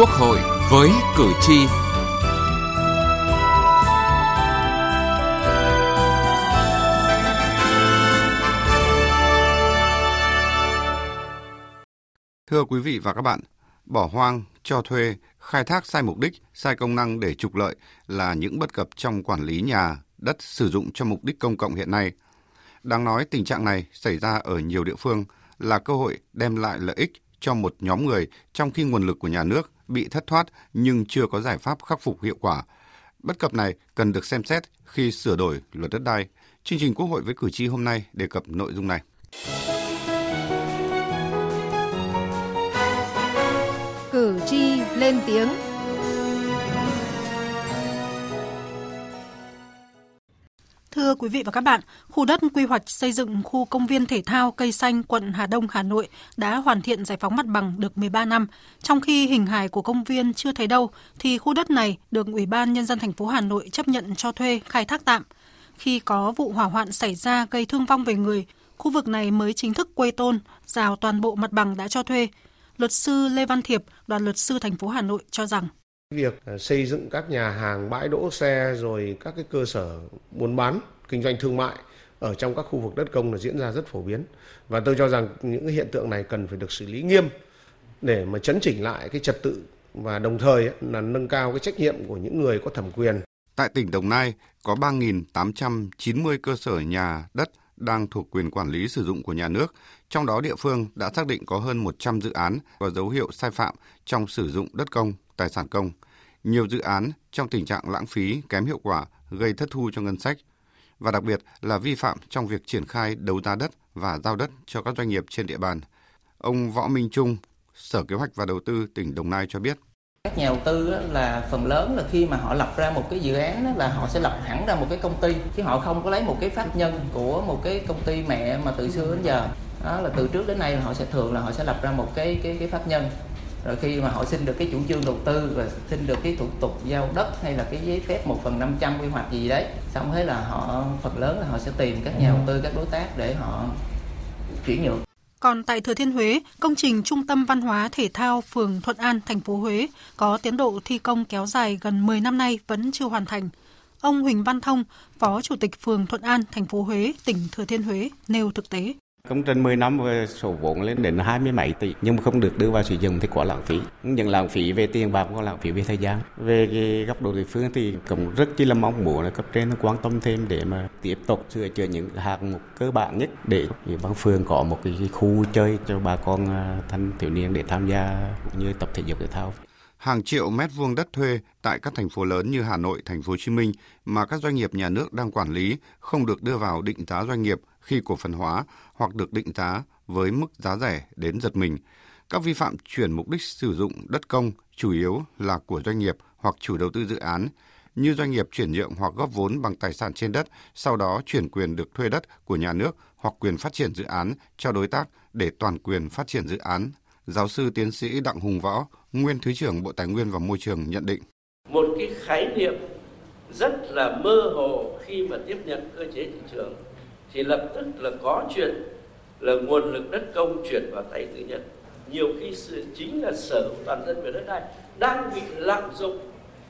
Quốc hội với cử tri. Thưa quý vị và các bạn, bỏ hoang, cho thuê, khai thác sai mục đích, sai công năng để trục lợi là những bất cập trong quản lý nhà, đất sử dụng cho mục đích công cộng hiện nay. Đáng nói tình trạng này xảy ra ở nhiều địa phương là cơ hội đem lại lợi ích cho một nhóm người trong khi nguồn lực của nhà nước bị thất thoát nhưng chưa có giải pháp khắc phục hiệu quả. Bất cập này cần được xem xét khi sửa đổi luật đất đai. Chương trình Quốc hội với cử tri hôm nay đề cập nội dung này. Cử tri lên tiếng Thưa quý vị và các bạn, khu đất quy hoạch xây dựng khu công viên thể thao cây xanh quận Hà Đông, Hà Nội đã hoàn thiện giải phóng mặt bằng được 13 năm. Trong khi hình hài của công viên chưa thấy đâu, thì khu đất này được Ủy ban Nhân dân thành phố Hà Nội chấp nhận cho thuê khai thác tạm. Khi có vụ hỏa hoạn xảy ra gây thương vong về người, khu vực này mới chính thức quây tôn, rào toàn bộ mặt bằng đã cho thuê. Luật sư Lê Văn Thiệp, đoàn luật sư thành phố Hà Nội cho rằng việc ờ, xây dựng các nhà hàng bãi đỗ xe rồi các cái cơ sở buôn bán kinh doanh thương mại ở trong các khu vực đất công là diễn ra rất phổ biến và tôi cho rằng những cái hiện tượng này cần phải được xử lý nghiêm để mà chấn chỉnh lại cái trật tự và đồng thời là nâng cao cái trách nhiệm của những người có thẩm quyền. Tại tỉnh Đồng Nai có 3.890 cơ sở nhà đất đang thuộc quyền quản lý sử dụng của nhà nước, trong đó địa phương đã xác định có hơn 100 dự án có dấu hiệu sai phạm trong sử dụng đất công, tài sản công. Nhiều dự án trong tình trạng lãng phí, kém hiệu quả, gây thất thu cho ngân sách và đặc biệt là vi phạm trong việc triển khai đấu giá đất và giao đất cho các doanh nghiệp trên địa bàn. Ông Võ Minh Trung, Sở Kế hoạch và Đầu tư tỉnh Đồng Nai cho biết. Các nhà đầu tư là phần lớn là khi mà họ lập ra một cái dự án là họ sẽ lập hẳn ra một cái công ty chứ họ không có lấy một cái pháp nhân của một cái công ty mẹ mà từ xưa đến giờ đó là từ trước đến nay là họ sẽ thường là họ sẽ lập ra một cái cái cái pháp nhân rồi khi mà họ xin được cái chủ trương đầu tư và xin được cái thủ tục giao đất hay là cái giấy phép một phần năm trăm quy hoạch gì đấy xong thế là họ phần lớn là họ sẽ tìm các nhà đầu tư các đối tác để họ chuyển nhượng còn tại Thừa Thiên Huế, công trình Trung tâm Văn hóa Thể thao phường Thuận An, thành phố Huế có tiến độ thi công kéo dài gần 10 năm nay vẫn chưa hoàn thành. Ông Huỳnh Văn Thông, Phó Chủ tịch phường Thuận An, thành phố Huế, tỉnh Thừa Thiên Huế nêu thực tế. Công trình 10 năm và số vốn lên đến hai mươi mấy tỷ, nhưng mà không được đưa vào sử dụng thì quá lãng phí. Những lãng phí về tiền bạc có lãng phí về thời gian. Về cái góc độ địa phương thì cũng rất chi là mong muốn là cấp trên quan tâm thêm để mà tiếp tục sửa chữa những hạng mục cơ bản nhất để ủy ban phường có một cái khu chơi cho bà con à, thanh thiếu niên để tham gia cũng như tập thể dục thể thao hàng triệu mét vuông đất thuê tại các thành phố lớn như Hà Nội, Thành phố Hồ Chí Minh mà các doanh nghiệp nhà nước đang quản lý không được đưa vào định giá doanh nghiệp khi cổ phần hóa hoặc được định giá với mức giá rẻ đến giật mình. Các vi phạm chuyển mục đích sử dụng đất công chủ yếu là của doanh nghiệp hoặc chủ đầu tư dự án, như doanh nghiệp chuyển nhượng hoặc góp vốn bằng tài sản trên đất, sau đó chuyển quyền được thuê đất của nhà nước hoặc quyền phát triển dự án cho đối tác để toàn quyền phát triển dự án. Giáo sư tiến sĩ Đặng Hùng Võ, nguyên Thứ trưởng Bộ Tài nguyên và Môi trường nhận định. Một cái khái niệm rất là mơ hồ khi mà tiếp nhận cơ chế thị trường thì lập tức là có chuyện là nguồn lực đất công chuyển vào tay tư nhân nhiều khi chính là sở hữu toàn dân về đất đai đang bị lạm dụng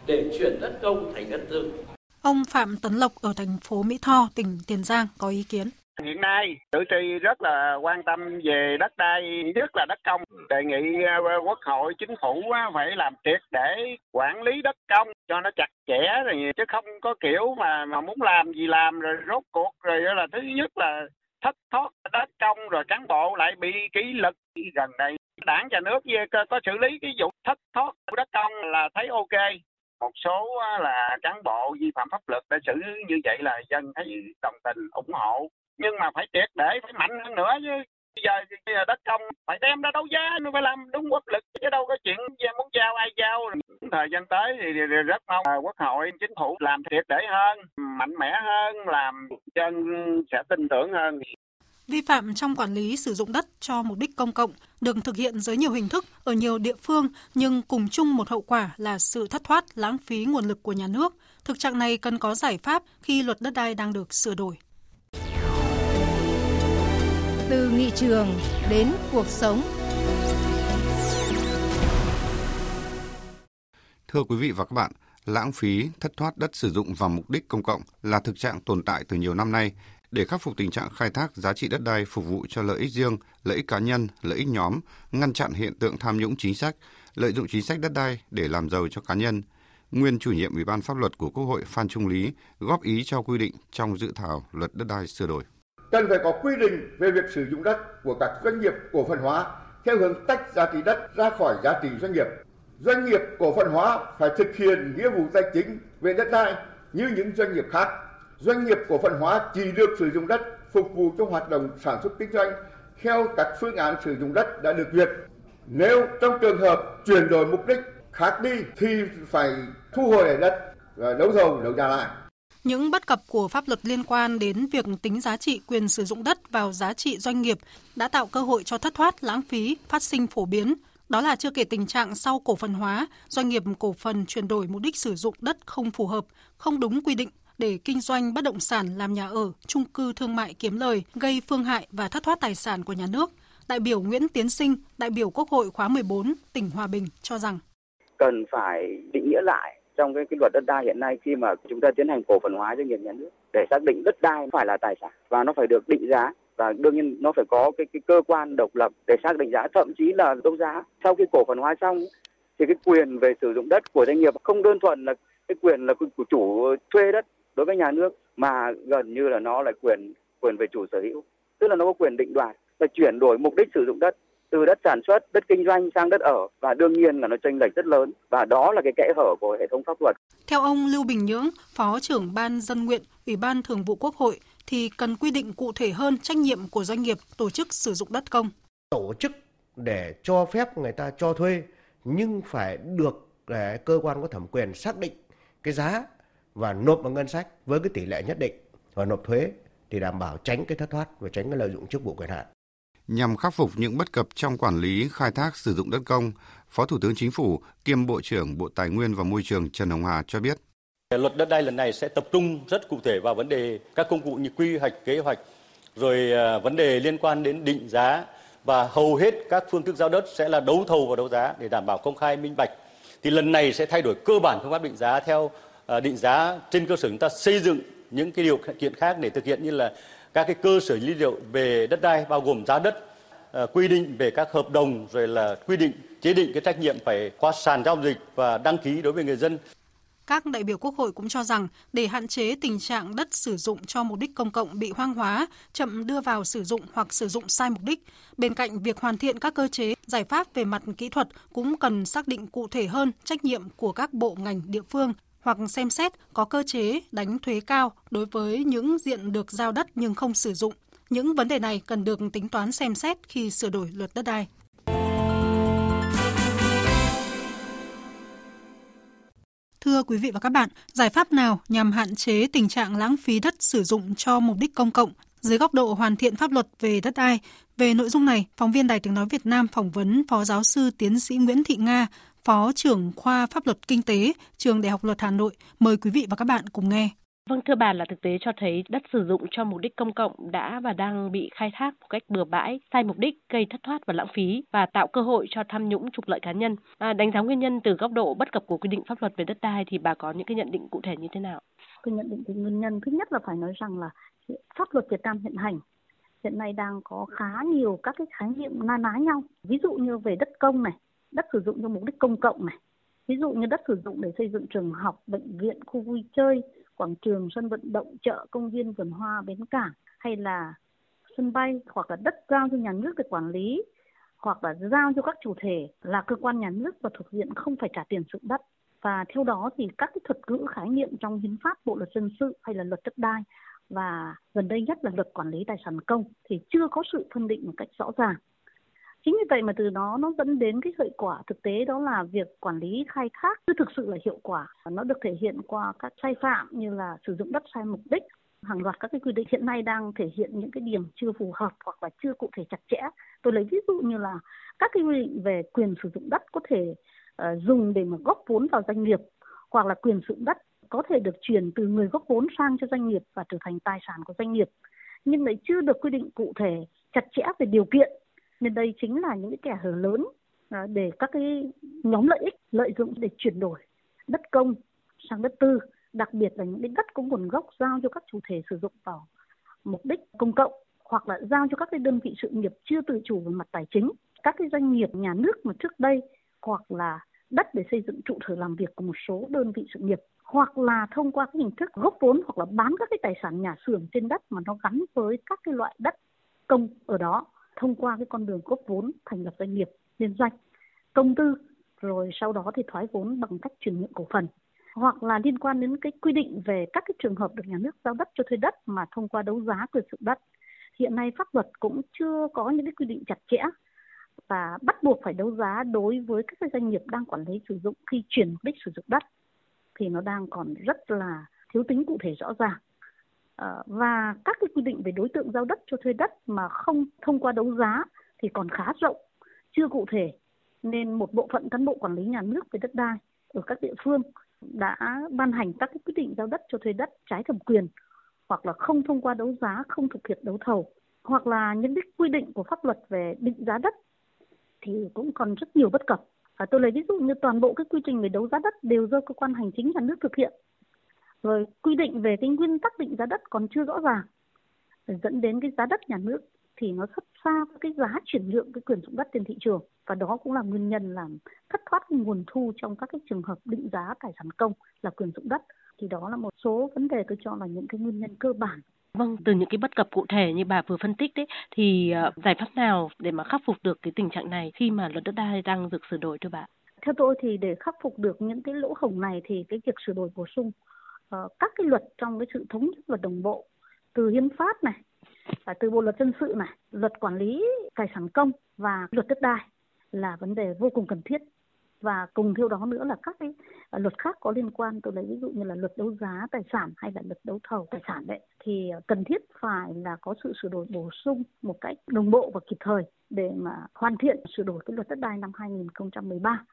để chuyển đất công thành đất tư Ông Phạm Tấn Lộc ở thành phố Mỹ Tho, tỉnh Tiền Giang có ý kiến. Hiện nay, cử tri rất là quan tâm về đất đai, nhất là đất công. Đề nghị ờ, Quốc hội, chính phủ phải làm triệt để quản lý đất công cho nó chặt chẽ rồi chứ không có kiểu mà mà muốn làm gì làm rồi rốt cuộc rồi là thứ nhất là thất thoát đất công rồi cán bộ lại bị kỷ luật. Gần đây đảng nhà nước có xử lý cái vụ thất thoát đất công là thấy ok. Một số là cán bộ vi phạm pháp luật để xử như vậy là dân thấy đồng tình ủng hộ nhưng mà phải triệt để phải mạnh hơn nữa chứ bây giờ, bây giờ đất công phải đem ra đấu giá nó phải làm đúng quốc lực chứ đâu có chuyện muốn giao ai giao thời gian tới thì rất mong quốc hội chính phủ làm triệt để hơn mạnh mẽ hơn làm dân sẽ tin tưởng hơn Vi phạm trong quản lý sử dụng đất cho mục đích công cộng được thực hiện dưới nhiều hình thức ở nhiều địa phương nhưng cùng chung một hậu quả là sự thất thoát, lãng phí nguồn lực của nhà nước. Thực trạng này cần có giải pháp khi luật đất đai đang được sửa đổi. Từ nghị trường đến cuộc sống. Thưa quý vị và các bạn, lãng phí, thất thoát đất sử dụng vào mục đích công cộng là thực trạng tồn tại từ nhiều năm nay. Để khắc phục tình trạng khai thác giá trị đất đai phục vụ cho lợi ích riêng, lợi ích cá nhân, lợi ích nhóm, ngăn chặn hiện tượng tham nhũng chính sách, lợi dụng chính sách đất đai để làm giàu cho cá nhân, nguyên chủ nhiệm Ủy ban pháp luật của Quốc hội Phan Trung Lý góp ý cho quy định trong dự thảo luật đất đai sửa đổi. Cần phải có quy định về việc sử dụng đất của các doanh nghiệp cổ phần hóa theo hướng tách giá trị đất ra khỏi giá trị doanh nghiệp doanh nghiệp cổ phần hóa phải thực hiện nghĩa vụ tài chính về đất đai như những doanh nghiệp khác. Doanh nghiệp cổ phần hóa chỉ được sử dụng đất phục vụ cho hoạt động sản xuất kinh doanh theo các phương án sử dụng đất đã được duyệt. Nếu trong trường hợp chuyển đổi mục đích khác đi thì phải thu hồi lại đất và đấu thầu đấu giá lại. Những bất cập của pháp luật liên quan đến việc tính giá trị quyền sử dụng đất vào giá trị doanh nghiệp đã tạo cơ hội cho thất thoát, lãng phí, phát sinh phổ biến, đó là chưa kể tình trạng sau cổ phần hóa, doanh nghiệp cổ phần chuyển đổi mục đích sử dụng đất không phù hợp, không đúng quy định để kinh doanh bất động sản làm nhà ở, trung cư thương mại kiếm lời, gây phương hại và thất thoát tài sản của nhà nước. Đại biểu Nguyễn Tiến Sinh, đại biểu Quốc hội khóa 14, tỉnh Hòa Bình cho rằng cần phải định nghĩa lại trong cái, cái luật đất đai hiện nay khi mà chúng ta tiến hành cổ phần hóa doanh nghiệp nhà nước để xác định đất đai phải là tài sản và nó phải được định giá và đương nhiên nó phải có cái, cái cơ quan độc lập để xác định giá thậm chí là đấu giá. Sau khi cổ phần hóa xong thì cái quyền về sử dụng đất của doanh nghiệp không đơn thuần là cái quyền là của chủ thuê đất đối với nhà nước mà gần như là nó là quyền quyền về chủ sở hữu. Tức là nó có quyền định đoạt là chuyển đổi mục đích sử dụng đất từ đất sản xuất, đất kinh doanh sang đất ở và đương nhiên là nó chênh lệch rất lớn và đó là cái kẽ hở của hệ thống pháp luật. Theo ông Lưu Bình Nhưỡng, Phó trưởng Ban Dân nguyện, Ủy ban Thường vụ Quốc hội, thì cần quy định cụ thể hơn trách nhiệm của doanh nghiệp tổ chức sử dụng đất công. Tổ chức để cho phép người ta cho thuê nhưng phải được để cơ quan có thẩm quyền xác định cái giá và nộp vào ngân sách với cái tỷ lệ nhất định và nộp thuế thì đảm bảo tránh cái thất thoát và tránh cái lợi dụng chức vụ quyền hạn. Nhằm khắc phục những bất cập trong quản lý khai thác sử dụng đất công, Phó Thủ tướng Chính phủ kiêm Bộ trưởng Bộ Tài nguyên và Môi trường Trần Hồng Hà cho biết Luật đất đai lần này sẽ tập trung rất cụ thể vào vấn đề các công cụ như quy hoạch, kế hoạch, rồi à, vấn đề liên quan đến định giá và hầu hết các phương thức giao đất sẽ là đấu thầu và đấu giá để đảm bảo công khai minh bạch. Thì lần này sẽ thay đổi cơ bản phương pháp định giá theo à, định giá trên cơ sở chúng ta xây dựng những cái điều kiện khác để thực hiện như là các cái cơ sở lý liệu về đất đai bao gồm giá đất, ờ, quy định về các hợp đồng rồi là quy định chế định cái trách nhiệm phải qua sàn giao dịch và đăng ký đối với người dân. Các đại biểu Quốc hội cũng cho rằng để hạn chế tình trạng đất sử dụng cho mục đích công cộng bị hoang hóa, chậm đưa vào sử dụng hoặc sử dụng sai mục đích, bên cạnh việc hoàn thiện các cơ chế, giải pháp về mặt kỹ thuật cũng cần xác định cụ thể hơn trách nhiệm của các bộ ngành địa phương hoặc xem xét có cơ chế đánh thuế cao đối với những diện được giao đất nhưng không sử dụng. Những vấn đề này cần được tính toán xem xét khi sửa đổi luật đất đai. Thưa quý vị và các bạn, giải pháp nào nhằm hạn chế tình trạng lãng phí đất sử dụng cho mục đích công cộng dưới góc độ hoàn thiện pháp luật về đất đai? Về nội dung này, phóng viên Đài Tiếng Nói Việt Nam phỏng vấn Phó Giáo sư Tiến sĩ Nguyễn Thị Nga, Phó trưởng khoa Pháp luật Kinh tế, Trường Đại học Luật Hà Nội. Mời quý vị và các bạn cùng nghe. Vâng, thưa bà là thực tế cho thấy đất sử dụng cho mục đích công cộng đã và đang bị khai thác một cách bừa bãi, sai mục đích, gây thất thoát và lãng phí và tạo cơ hội cho tham nhũng trục lợi cá nhân. À, đánh giá nguyên nhân từ góc độ bất cập của quy định pháp luật về đất đai thì bà có những cái nhận định cụ thể như thế nào? Tôi nhận định về nguyên nhân thứ nhất là phải nói rằng là pháp luật Việt Nam hiện hành hiện nay đang có khá nhiều các cái khái niệm na ná nhau. Ví dụ như về đất công này, đất sử dụng cho mục đích công cộng này, ví dụ như đất sử dụng để xây dựng trường học, bệnh viện, khu vui chơi, quảng trường, sân vận động, chợ, công viên, vườn hoa, bến cảng hay là sân bay hoặc là đất giao cho nhà nước để quản lý hoặc là giao cho các chủ thể là cơ quan nhà nước và thuộc diện không phải trả tiền sử dụng đất. Và theo đó thì các cái thuật ngữ khái niệm trong hiến pháp bộ luật dân sự hay là luật đất đai và gần đây nhất là luật quản lý tài sản công thì chưa có sự phân định một cách rõ ràng chính vì vậy mà từ đó nó dẫn đến cái hệ quả thực tế đó là việc quản lý khai thác chưa thực sự là hiệu quả. Nó được thể hiện qua các sai phạm như là sử dụng đất sai mục đích. Hàng loạt các cái quy định hiện nay đang thể hiện những cái điểm chưa phù hợp hoặc là chưa cụ thể chặt chẽ. Tôi lấy ví dụ như là các cái quy định về quyền sử dụng đất có thể uh, dùng để mà góp vốn vào doanh nghiệp hoặc là quyền sử dụng đất có thể được chuyển từ người góp vốn sang cho doanh nghiệp và trở thành tài sản của doanh nghiệp. Nhưng lại chưa được quy định cụ thể chặt chẽ về điều kiện nên đây chính là những cái kẻ hở lớn à, để các cái nhóm lợi ích lợi dụng để chuyển đổi đất công sang đất tư, đặc biệt là những cái đất có nguồn gốc giao cho các chủ thể sử dụng vào mục đích công cộng hoặc là giao cho các cái đơn vị sự nghiệp chưa tự chủ về mặt tài chính, các cái doanh nghiệp nhà nước mà trước đây hoặc là đất để xây dựng trụ sở làm việc của một số đơn vị sự nghiệp hoặc là thông qua cái hình thức góp vốn hoặc là bán các cái tài sản nhà xưởng trên đất mà nó gắn với các cái loại đất công ở đó thông qua cái con đường góp vốn thành lập doanh nghiệp, liên doanh, công tư, rồi sau đó thì thoái vốn bằng cách chuyển nhượng cổ phần, hoặc là liên quan đến cái quy định về các cái trường hợp được nhà nước giao đất cho thuê đất mà thông qua đấu giá quyền sử dụng đất. Hiện nay pháp luật cũng chưa có những cái quy định chặt chẽ và bắt buộc phải đấu giá đối với các cái doanh nghiệp đang quản lý sử dụng khi chuyển mục đích sử dụng đất, thì nó đang còn rất là thiếu tính cụ thể rõ ràng. Ờ, và các cái quy định về đối tượng giao đất cho thuê đất mà không thông qua đấu giá thì còn khá rộng chưa cụ thể nên một bộ phận cán bộ quản lý nhà nước về đất đai ở các địa phương đã ban hành các cái quyết định giao đất cho thuê đất trái thẩm quyền hoặc là không thông qua đấu giá, không thực hiện đấu thầu hoặc là những cái quy định của pháp luật về định giá đất thì cũng còn rất nhiều bất cập. À, tôi lấy ví dụ như toàn bộ cái quy trình về đấu giá đất đều do cơ quan hành chính nhà nước thực hiện. Rồi quy định về cái nguyên tắc định giá đất còn chưa rõ ràng. Dẫn đến cái giá đất nhà nước thì nó thấp xa cái giá chuyển nhượng cái quyền sử dụng đất trên thị trường. Và đó cũng là nguyên nhân làm thất thoát nguồn thu trong các cái trường hợp định giá tài sản công là quyền sử dụng đất. Thì đó là một số vấn đề tôi cho là những cái nguyên nhân cơ bản. Vâng, từ những cái bất cập cụ thể như bà vừa phân tích đấy thì uh, giải pháp nào để mà khắc phục được cái tình trạng này khi mà luật đất đai đang được sửa đổi thưa bà? Theo tôi thì để khắc phục được những cái lỗ hổng này thì cái việc sửa đổi bổ sung uh, các cái luật trong cái sự thống nhất và đồng bộ từ hiến pháp này và từ bộ luật dân sự này, luật quản lý tài sản công và luật đất đai là vấn đề vô cùng cần thiết. Và cùng theo đó nữa là các cái à, luật khác có liên quan tôi lấy ví dụ như là luật đấu giá tài sản hay là luật đấu thầu tài sản đấy thì à, cần thiết phải là có sự sửa đổi bổ sung một cách đồng bộ và kịp thời để mà hoàn thiện sửa đổi cái luật đất đai năm 2013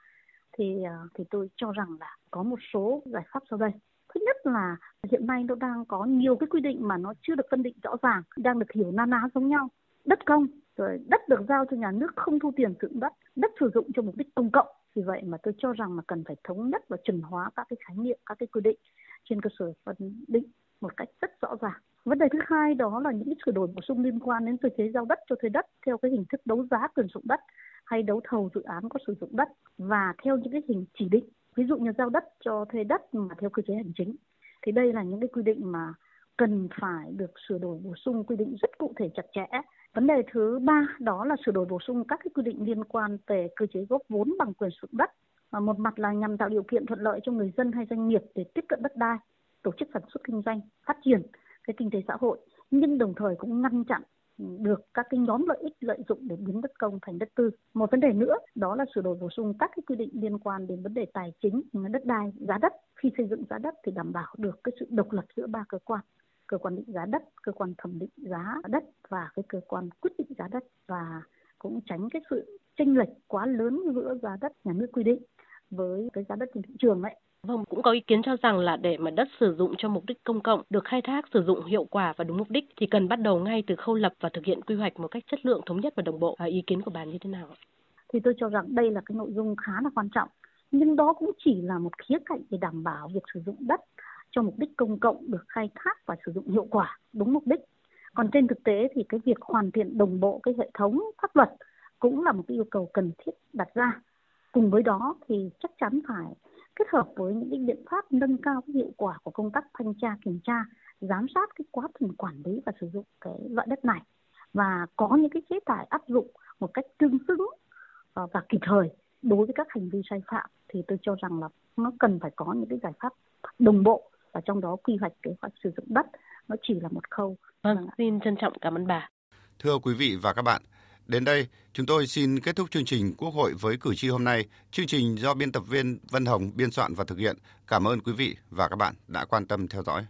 thì à, thì tôi cho rằng là có một số giải pháp sau đây thứ nhất là hiện nay nó đang có nhiều cái quy định mà nó chưa được phân định rõ ràng, đang được hiểu na ná giống nhau. Đất công, rồi đất được giao cho nhà nước không thu tiền sử dụng đất đất sử dụng cho mục đích công cộng. Vì vậy mà tôi cho rằng là cần phải thống nhất và chuẩn hóa các cái khái niệm, các cái quy định trên cơ sở phân định một cách rất rõ ràng. Vấn đề thứ hai đó là những cái sửa đổi bổ sung liên quan đến cơ chế giao đất cho thuê đất theo cái hình thức đấu giá quyền sử dụng đất hay đấu thầu dự án có sử dụng đất. Và theo những cái hình chỉ định ví dụ như giao đất cho thuê đất mà theo cơ chế hành chính, thì đây là những cái quy định mà cần phải được sửa đổi bổ sung quy định rất cụ thể, chặt chẽ. Vấn đề thứ ba đó là sửa đổi bổ sung các cái quy định liên quan về cơ chế góp vốn bằng quyền sử dụng đất. Mà một mặt là nhằm tạo điều kiện thuận lợi cho người dân hay doanh nghiệp để tiếp cận đất đai, tổ chức sản xuất kinh doanh, phát triển cái kinh tế xã hội, nhưng đồng thời cũng ngăn chặn được các cái nhóm lợi ích lợi dụng để biến đất công thành đất tư. Một vấn đề nữa đó là sửa đổi bổ sung các cái quy định liên quan đến vấn đề tài chính, đất đai, giá đất. Khi xây dựng giá đất thì đảm bảo được cái sự độc lập giữa ba cơ quan cơ quan định giá đất, cơ quan thẩm định giá đất và cái cơ quan quyết định giá đất và cũng tránh cái sự chênh lệch quá lớn giữa giá đất nhà nước quy định với cái giá đất trên thị trường ấy Vâng, cũng có ý kiến cho rằng là để mà đất sử dụng cho mục đích công cộng được khai thác sử dụng hiệu quả và đúng mục đích thì cần bắt đầu ngay từ khâu lập và thực hiện quy hoạch một cách chất lượng thống nhất và đồng bộ. À, ý kiến của bà như thế nào? Thì tôi cho rằng đây là cái nội dung khá là quan trọng. Nhưng đó cũng chỉ là một khía cạnh để đảm bảo việc sử dụng đất cho mục đích công cộng được khai thác và sử dụng hiệu quả đúng mục đích. Còn trên thực tế thì cái việc hoàn thiện đồng bộ cái hệ thống pháp luật cũng là một cái yêu cầu cần thiết đặt ra. Cùng với đó thì chắc chắn phải kết hợp với những cái biện pháp nâng cao cái hiệu quả của công tác thanh tra kiểm tra giám sát cái quá trình quản lý và sử dụng cái loại đất này và có những cái chế tài áp dụng một cách tương xứng ờ, và kịp thời đối với các hành vi sai phạm thì tôi cho rằng là nó cần phải có những cái giải pháp đồng bộ và trong đó quy hoạch kế hoạch sử dụng đất nó chỉ là một khâu. Vâng, xin trân trọng cảm ơn bà. Thưa quý vị và các bạn, Đến đây, chúng tôi xin kết thúc chương trình Quốc hội với cử tri hôm nay. Chương trình do biên tập viên Vân Hồng biên soạn và thực hiện. Cảm ơn quý vị và các bạn đã quan tâm theo dõi.